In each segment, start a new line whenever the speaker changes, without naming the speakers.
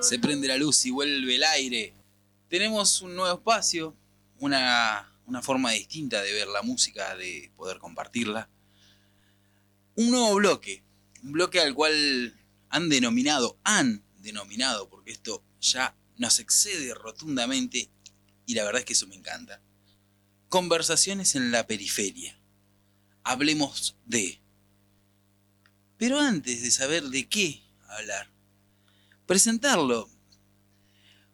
Se prende la luz y vuelve el aire. Tenemos un nuevo espacio, una, una forma distinta de ver la música, de poder compartirla. Un nuevo bloque, un bloque al cual han denominado, han denominado, porque esto ya nos excede rotundamente y la verdad es que eso me encanta. Conversaciones en la periferia. Hablemos de... Pero antes de saber de qué hablar, presentarlo.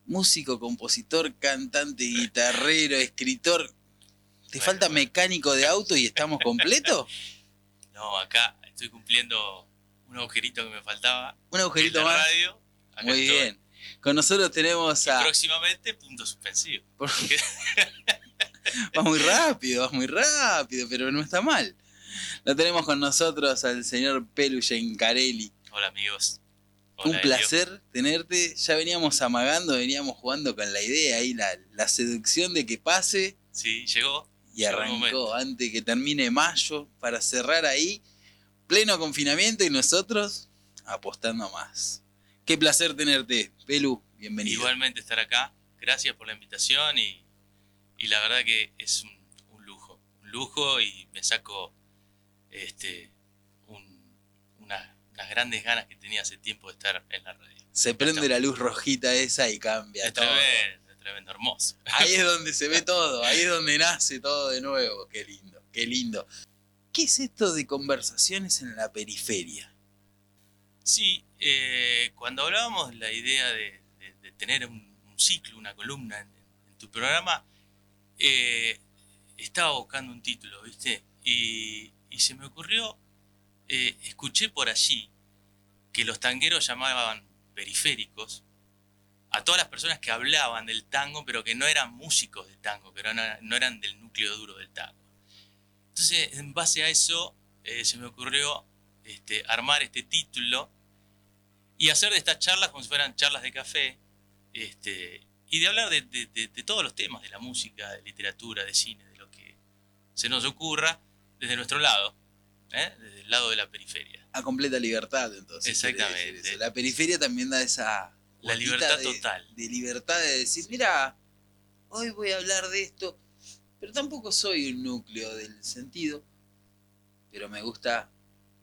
Músico, compositor, cantante, guitarrero, escritor. ¿Te falta mecánico de auto y estamos completos?
No, acá estoy cumpliendo un agujerito que me faltaba.
Un agujerito
en la
más.
radio. Acá
Muy
estoy.
bien. Con nosotros tenemos
Y
a.
próximamente, punto suspensivo.
Porque- vas muy rápido, vas muy rápido, pero no está mal. Lo tenemos con nosotros al señor Pelu Gencarelli.
Hola amigos.
Un placer tenerte. Ya veníamos amagando, veníamos jugando con la idea ahí, la, la seducción de que pase.
Sí, llegó.
Y arrancó antes que termine mayo para cerrar ahí. Pleno confinamiento y nosotros apostando más. Qué placer tenerte, Pelu. Bienvenido.
Igualmente estar acá. Gracias por la invitación y, y la verdad que es un, un lujo. Un lujo y me saco este, unas grandes ganas que tenía hace tiempo de estar en la radio.
Se prende la luz rojita esa y cambia
Es
todo.
tremendo, es tremendo, hermoso.
Ahí es donde se ve todo, ahí es donde nace todo de nuevo. Qué lindo, qué lindo. ¿Qué es esto de conversaciones en la periferia?
Sí, eh, cuando hablábamos de la idea de, de- de tener un, un ciclo, una columna en, en tu programa, eh, estaba buscando un título, ¿viste? Y, y se me ocurrió, eh, escuché por allí que los tangueros llamaban periféricos a todas las personas que hablaban del tango, pero que no eran músicos de tango, que no, eran del núcleo duro del tango. Entonces, en base a eso, eh, se me ocurrió este, armar este título y hacer de estas charlas como si fueran charlas de café este, y de hablar de todos los temas, de la música, de literatura, de cine, de lo que se nos ocurra desde nuestro lado, ¿eh? desde el lado de la periferia.
A completa libertad, entonces.
Exactamente.
La periferia también da esa.
La libertad
de-
total.
De libertad de decir, mira, hoy voy a hablar de esto, pero tampoco soy un núcleo del sentido, pero me gusta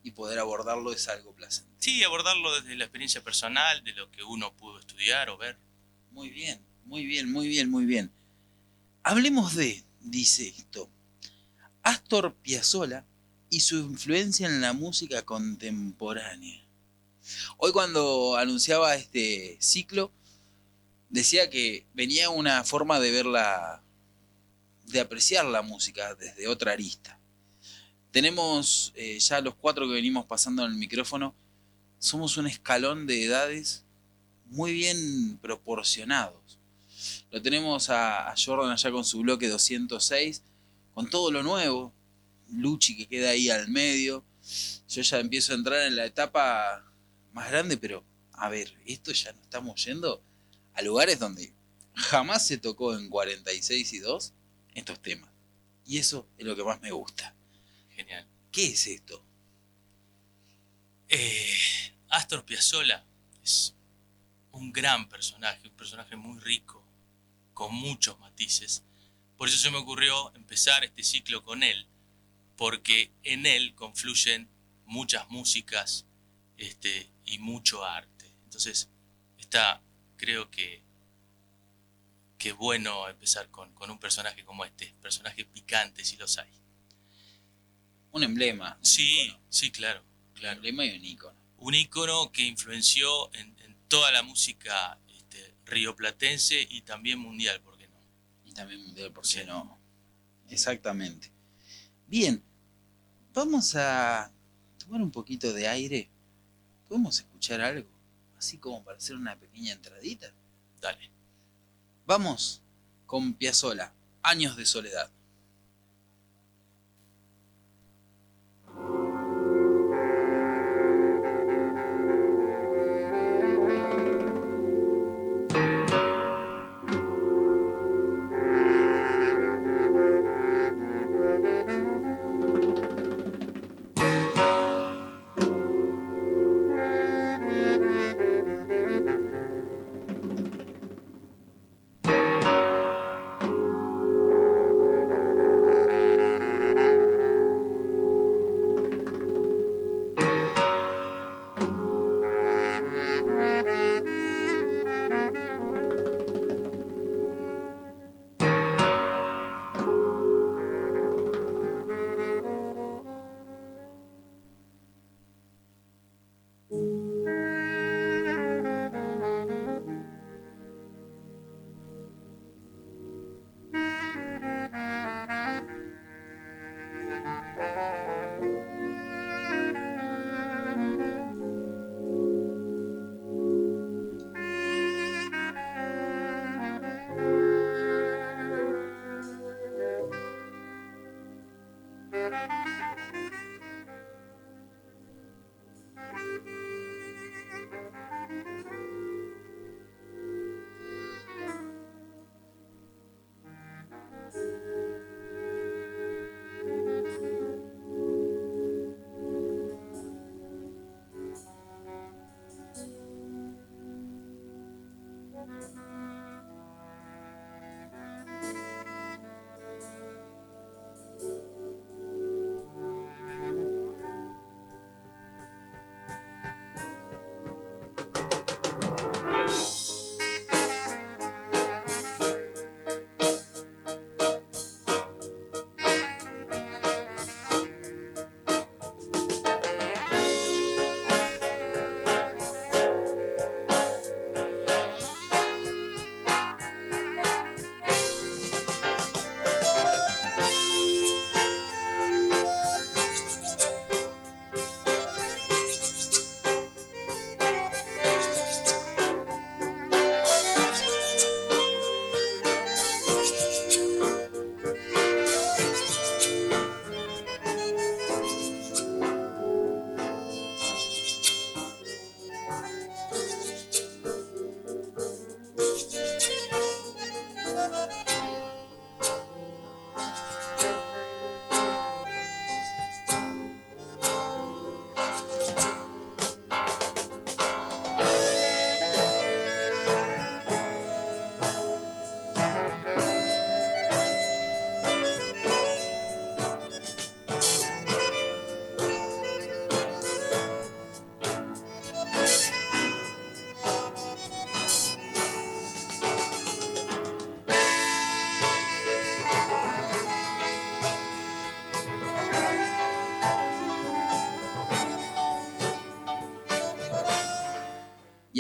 y poder abordarlo es algo placentero.
Sí, abordarlo desde la experiencia personal, de lo que uno pudo estudiar o ver.
Muy bien, muy bien, muy bien, muy bien. Hablemos de, dice esto, Astor Piazzolla y su influencia en la música contemporánea. Hoy cuando anunciaba este ciclo, decía que venía una forma de ver la, de apreciar la música desde otra arista. Tenemos eh, ya los cuatro que venimos pasando en el micrófono, somos un escalón de edades muy bien proporcionados. Lo tenemos a, a Jordan allá con su bloque 206, con todo lo nuevo. Luchi que queda ahí al medio. Yo ya empiezo a entrar en la etapa más grande, pero a ver, esto ya no estamos yendo a lugares donde jamás se tocó en 46 y 2 estos temas. Y eso es lo que más me gusta.
Genial.
¿Qué es esto?
Eh, Astor Piazzolla es un gran personaje, un personaje muy rico, con muchos matices. Por eso se me ocurrió empezar este ciclo con él, porque en él confluyen muchas músicas este, y mucho arte. Entonces, está, creo que, que bueno empezar con, con un personaje como este, personaje picante si los hay.
Un emblema. un
Sí,
icono.
sí, claro,
Un emblema y un icono.
un ícono que influenció en, en toda la música este, rioplatense y también mundial, ¿por qué no?
Y también mundial, ¿por
Sí.
qué no? Exactamente. Bien, vamos a tomar un poquito de aire. ¿Podemos escuchar algo? Así como para hacer una pequeña entradita.
Dale.
Vamos con Piazzola, Años de Soledad.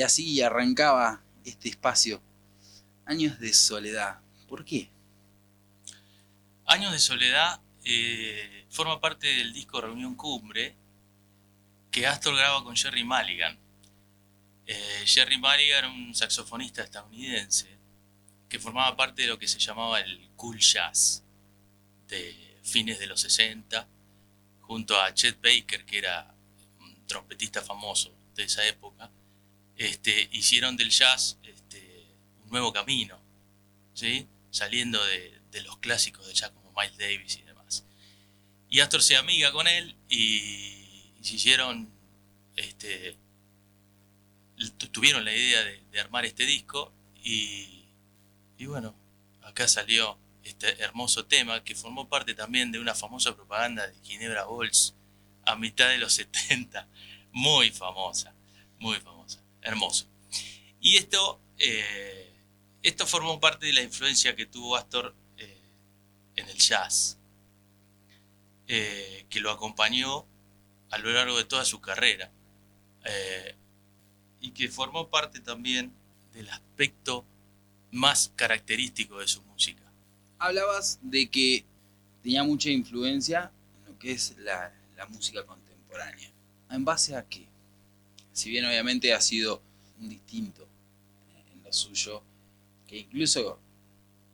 Y así arrancaba este espacio. Años de soledad. ¿Por qué?
Años de soledad eh, forma parte del disco Reunión Cumbre que Astor graba con Jerry Mulligan. Eh, Jerry Mulligan era un saxofonista estadounidense que formaba parte de lo que se llamaba el cool jazz de fines de los 60, junto a Chet Baker, que era un trompetista famoso de esa época, este, hicieron del jazz este, un nuevo camino, saliendo de, los clásicos de jazz como Miles Davis y demás. Y Astor se amiga con él y, hicieron, este, tuvieron la idea de, armar este disco y, bueno, acá salió este hermoso tema que formó parte también de una famosa propaganda de Ginebra Balls a mitad de los 70, muy famosa, muy famosa, hermoso. Y esto, eh, esto formó parte de la influencia que tuvo Astor eh, en el jazz, eh, que lo acompañó a lo largo de toda su carrera y que formó parte también del aspecto más característico de su música
hablabas de que tenía mucha influencia en lo que es la, música contemporánea. ¿En base a qué? Si bien obviamente ha sido un distinto en lo suyo, que incluso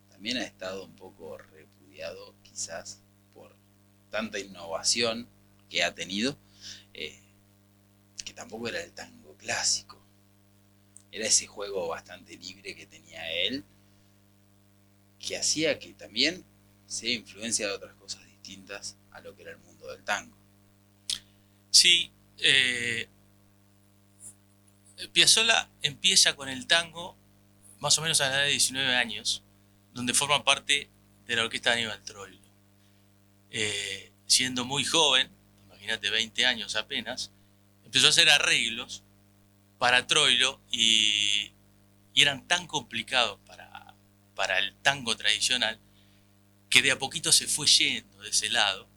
también ha estado un poco repudiado quizás por tanta innovación que ha tenido, eh, que tampoco era el tango clásico. Era ese juego bastante libre que tenía él que hacía que también sea influencia de otras cosas distintas a lo que era el mundo del tango.
Sí, eh, Piazzolla empieza con el tango más o menos a la edad de 19 años, donde forma parte de la orquesta de Aníbal Troilo. Eh, siendo muy joven, imagínate 20 años apenas, empezó a hacer arreglos para Troilo y, eran tan complicados para para el tango tradicional, que de a poquito se fue yendo de ese lado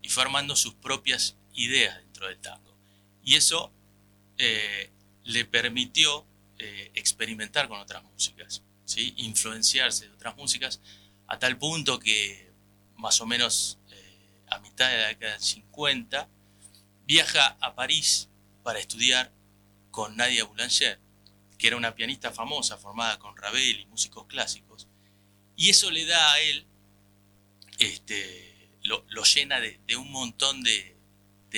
y fue armando sus propias ideas dentro del tango. Y eso eh, le permitió eh, experimentar con otras músicas, ¿sí? influenciarse de otras músicas, a tal punto que más o menos eh, a mitad de la década del 50 viaja a París para estudiar con Nadia Boulanger, que era una pianista famosa formada con Ravel y músicos clásicos, y eso le da a él, este, lo, llena de, un montón de,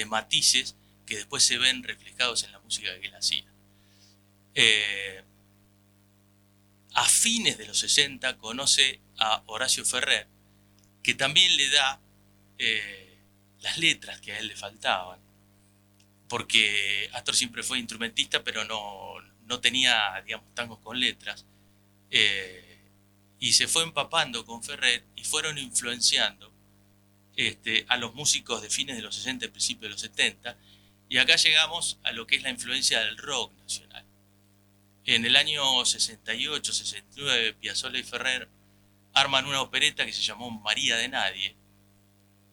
matices que después se ven reflejados en la música que él hacía. Eh, a fines de los 60 conoce a Horacio Ferrer, que también le da eh, las letras que a él le faltaban, porque Astor siempre fue instrumentista, pero no, no tenía, digamos, tangos con letras. Eh, y se fue empapando con Ferrer y fueron influenciando este, a los músicos de fines de los 60 y principios de los 70. Y acá llegamos a lo que es la influencia del rock nacional. En el año 68, 69, Piazzolla y Ferrer arman una opereta que se llamó María de Nadie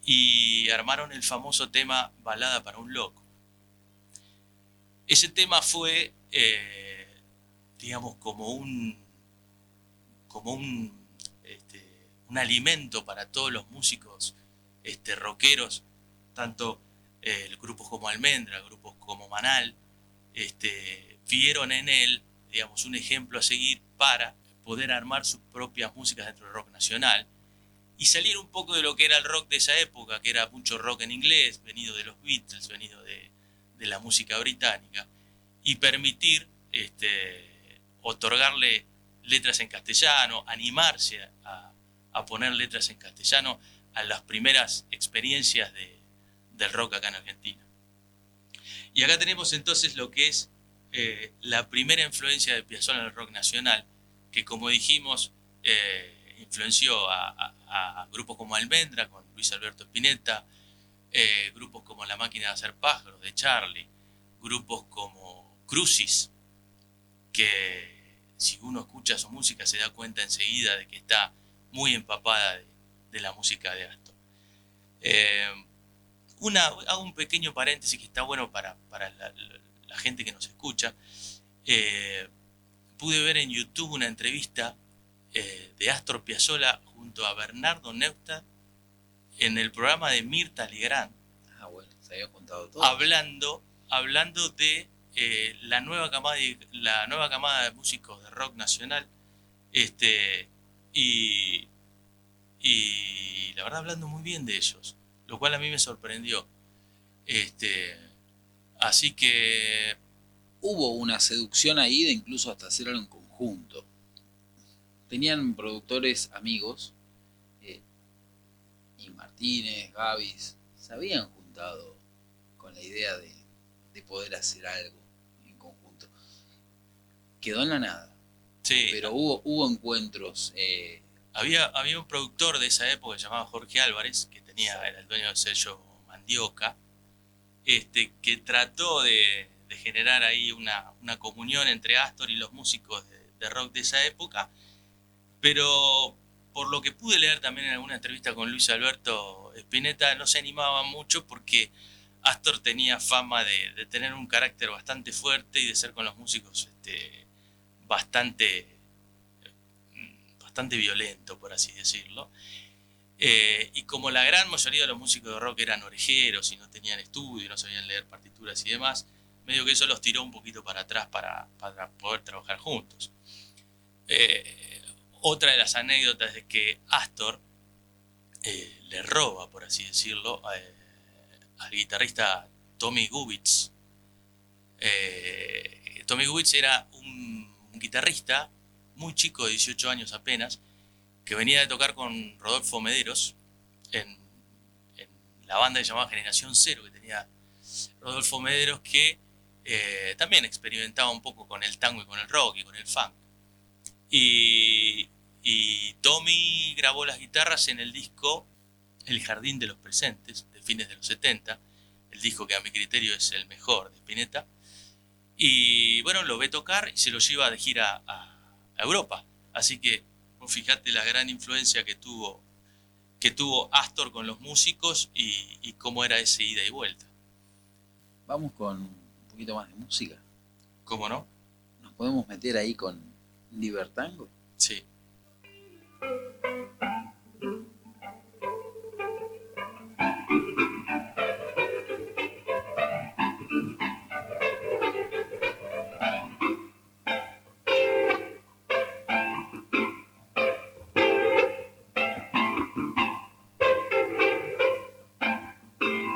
y armaron el famoso tema Balada para un Loco. Ese tema fue, eh, digamos, como un como un, este, un alimento para todos los músicos este, rockeros, tanto eh, grupos como Almendra, grupos como Manal, este, vieron en él, digamos, un ejemplo a seguir para poder armar sus propias músicas dentro del rock nacional y salir un poco de lo que era el rock de esa época, que era mucho rock en inglés, venido de los Beatles, venido de, la música británica, y permitir este, otorgarle letras en castellano, animarse a, poner letras en castellano a las primeras experiencias del rock acá en Argentina. Y acá tenemos entonces lo que es eh, la primera influencia de Piazzolla en el rock nacional, que como dijimos, eh, influenció a, grupos como Almendra, con Luis Alberto Spinetta, eh, grupos como La Máquina de Hacer Pájaros, de Charlie, grupos como Crucis, que si uno escucha su música se da cuenta enseguida de que está muy empapada de, la música de Astor. Una, hago un pequeño paréntesis que está bueno para, la, gente que nos escucha. eh, pude ver en YouTube una entrevista eh, de Astor Piazzolla junto a Bernardo Neustadt en el programa de Mirta Legrand.
Ah, bueno, se había contado todo.
Hablando, hablando de eh, la, nueva camada de, la nueva camada de músicos de rock nacional. Este, y, y la verdad hablando muy bien de ellos, lo cual a mí me sorprendió. Este, así que...
Hubo una seducción ahí de incluso hasta hacerlo en conjunto. Tenían productores amigos, eh, y Martínez, Gavis, se habían juntado con la idea de, de poder hacer algo en conjunto. Quedó en la nada,
Sí,
pero hubo, hubo encuentros. eh,
había, había un productor de esa época llamado Jorge Álvarez, que tenía, era el dueño del sello Mandioca, este, que trató de, generar ahí una, comunión entre Astor y los músicos de, rock de esa época, pero por lo que pude leer también en alguna entrevista con Luis Alberto Spinetta, no se animaba mucho porque Astor tenía fama de, de tener un carácter bastante fuerte y de ser con los músicos este, bastante bastante violento, por así decirlo. Eh, y como la gran mayoría de los músicos de rock eran orejeros y no tenían estudio, no sabían leer partituras y demás, medio que eso los tiró un poquito para atrás para, para poder trabajar juntos. Eh, otra de las anécdotas es que Astor eh, le roba, por así decirlo, al guitarrista Tommy Gubitz. Tommy Gubitz era un, un guitarrista muy chico, de 18 años apenas, que venía de tocar con Rodolfo Mederos en, la banda que llamaba Generación Cero, que tenía Rodolfo Mederos, que eh, también experimentaba un poco con el tango y con el rock y con el funk. Y, Tommy grabó las guitarras en el disco El Jardín de los Presentes, de fines de los 70, el disco que a mi criterio es el mejor de Spinetta. Y bueno, lo ve tocar y se lo lleva de gira a Europa. Así que vos fijate la gran influencia que tuvo, que tuvo Astor con los músicos y, y cómo era ese ida y vuelta.
vamos con un poquito más de música.
¿Cómo no?
Nos podemos meter ahí con Libertango.
Sí.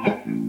Mm-hmm.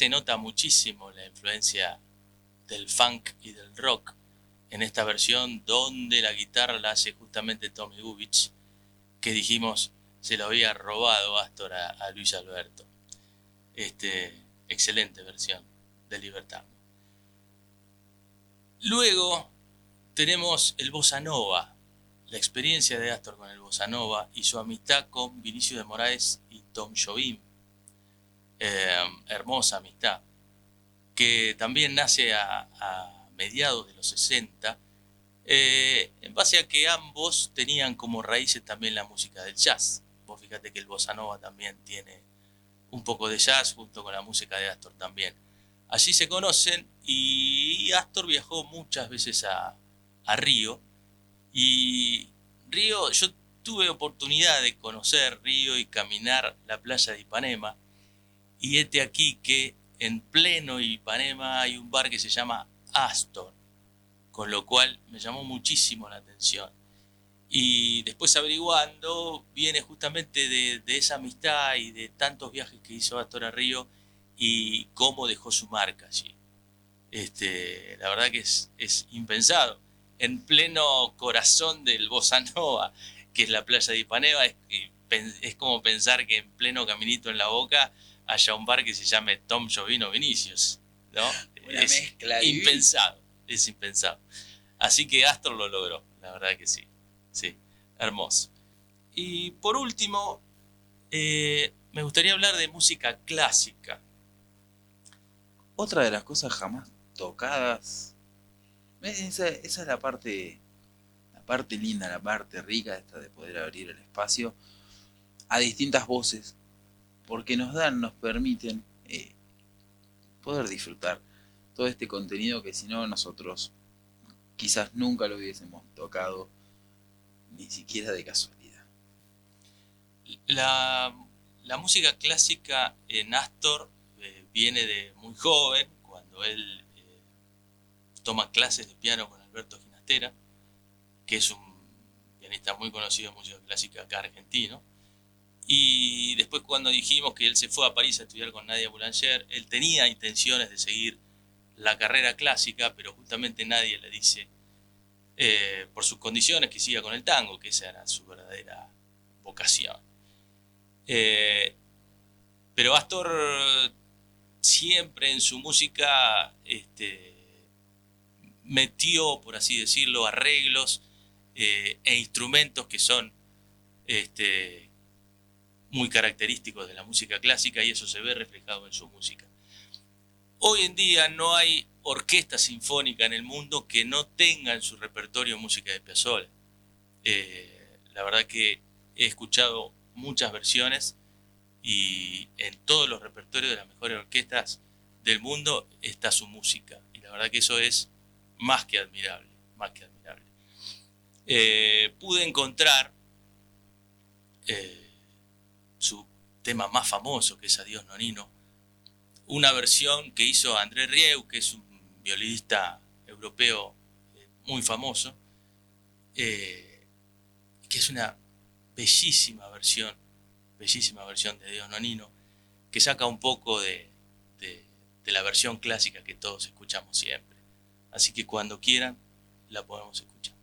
Se nota muchísimo la influencia del funk y del rock en esta versión donde la guitarra la hace justamente Tommy Gubich, que dijimos se lo había robado Astor a, Luis Alberto. Este, excelente versión de Libertango. Luego tenemos el Bossa Nova, la experiencia de Astor con el Bossa Nova y su amistad con Vinicio de Moraes y Tom Jobim. Eh, hermosa amistad, que también nace a, mediados de los 60, eh, en base a que ambos tenían como raíces también la música del jazz. Vos fíjate que el Bossa Nova también tiene un poco de jazz junto con la música de Astor también. Allí se conocen y Astor viajó muchas veces a, a Río y Río, yo tuve oportunidad de conocer Río y caminar la playa de Ipanema. Y este aquí que en pleno Ipanema hay un bar que se llama Astor, con lo cual me llamó muchísimo la atención. Y después averiguando, viene justamente de, esa amistad y de tantos viajes que hizo Astor a Río y cómo dejó su marca allí. Este, la verdad que es, es impensado en pleno corazón del Bossa Nova, que es la playa de Ipanema, es, como pensar que en pleno caminito en la boca haya un bar que se llame Tom Jovino Vinicius. ¿no? es impensado, es impensado. Así que Astor lo logró, la verdad que sí. Sí, hermoso. Y por último, eh, me gustaría hablar de música clásica.
Otra de las cosas jamás tocadas esa, es la parte, la parte linda, la parte rica esta de poder abrir el espacio a distintas voces, porque nos dan, nos permiten eh, poder disfrutar todo este contenido que si no nosotros quizás nunca lo hubiésemos tocado, ni siquiera de casualidad.
La, música clásica en Astor eh, viene de muy joven, cuando él toma clases de piano con Alberto Ginastera, que es un pianista muy conocido en música clásica acá argentino. Y después cuando dijimos que él se fue a París a estudiar con Nadia Boulanger, él tenía intenciones de seguir la carrera clásica, pero justamente nadie le dice, eh, por sus condiciones, que siga con el tango, que esa era su verdadera vocación. Eh, pero Astor siempre en su música este, metió, por así decirlo, arreglos eh, e instrumentos que son este, muy característicos de la música clásica y eso se ve reflejado en su música. Hoy en día no hay orquesta sinfónica en el mundo que no tenga en su repertorio música de Piazzolla. Eh, la verdad que he escuchado muchas versiones y en todos los repertorios de las mejores orquestas del mundo está su música. Y la verdad que eso es más que admirable, más que admirable. Eh, pude encontrar eh, tema más famoso, que es Adiós Nonino, una versión que hizo André Rieu, que es un violinista europeo eh, muy famoso, que es una bellísima versión, bellísima versión de Adiós Nonino, que saca un poco de la versión clásica que todos escuchamos siempre. Así que cuando quieran, la podemos escuchar.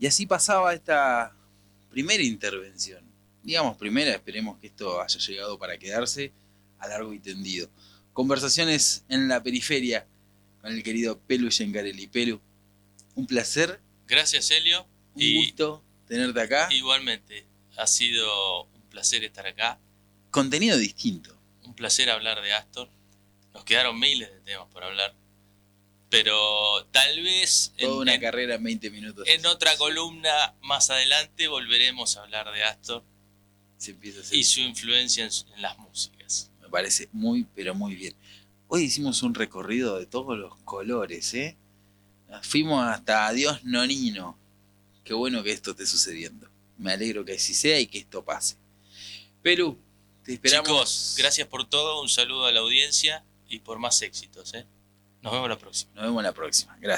Y así pasaba esta primera intervención. Digamos primera, esperemos que esto haya llegado para quedarse a largo y tendido. Conversaciones en la periferia con el querido Pelu Gencarelli. Pelu, un placer,
Gracias, Helio.
un
Y
gusto tenerte acá.
igualmente, ha sido un placer estar acá.
Contenido distinto.
Un placer hablar de Astor. Nos quedaron miles de temas por hablar. Pero tal vez en,
Toda una
en-
carrera en 20 minutos.
en otra columna más adelante volveremos a hablar de Astor
Se empieza a hacer.
y su influencia en las músicas.
Me parece muy, pero muy bien. Hoy hicimos un recorrido de todos los colores, ¿eh? Fuimos hasta Adiós Nonino. Qué bueno que esto esté sucediendo. Me alegro que así sea y que esto pase. Perú, te esperamos.
Chicos, gracias por todo. Un saludo a la audiencia y por más éxitos. ¿eh? Nos vemos la próxima.
Nos vemos la próxima. Gracias.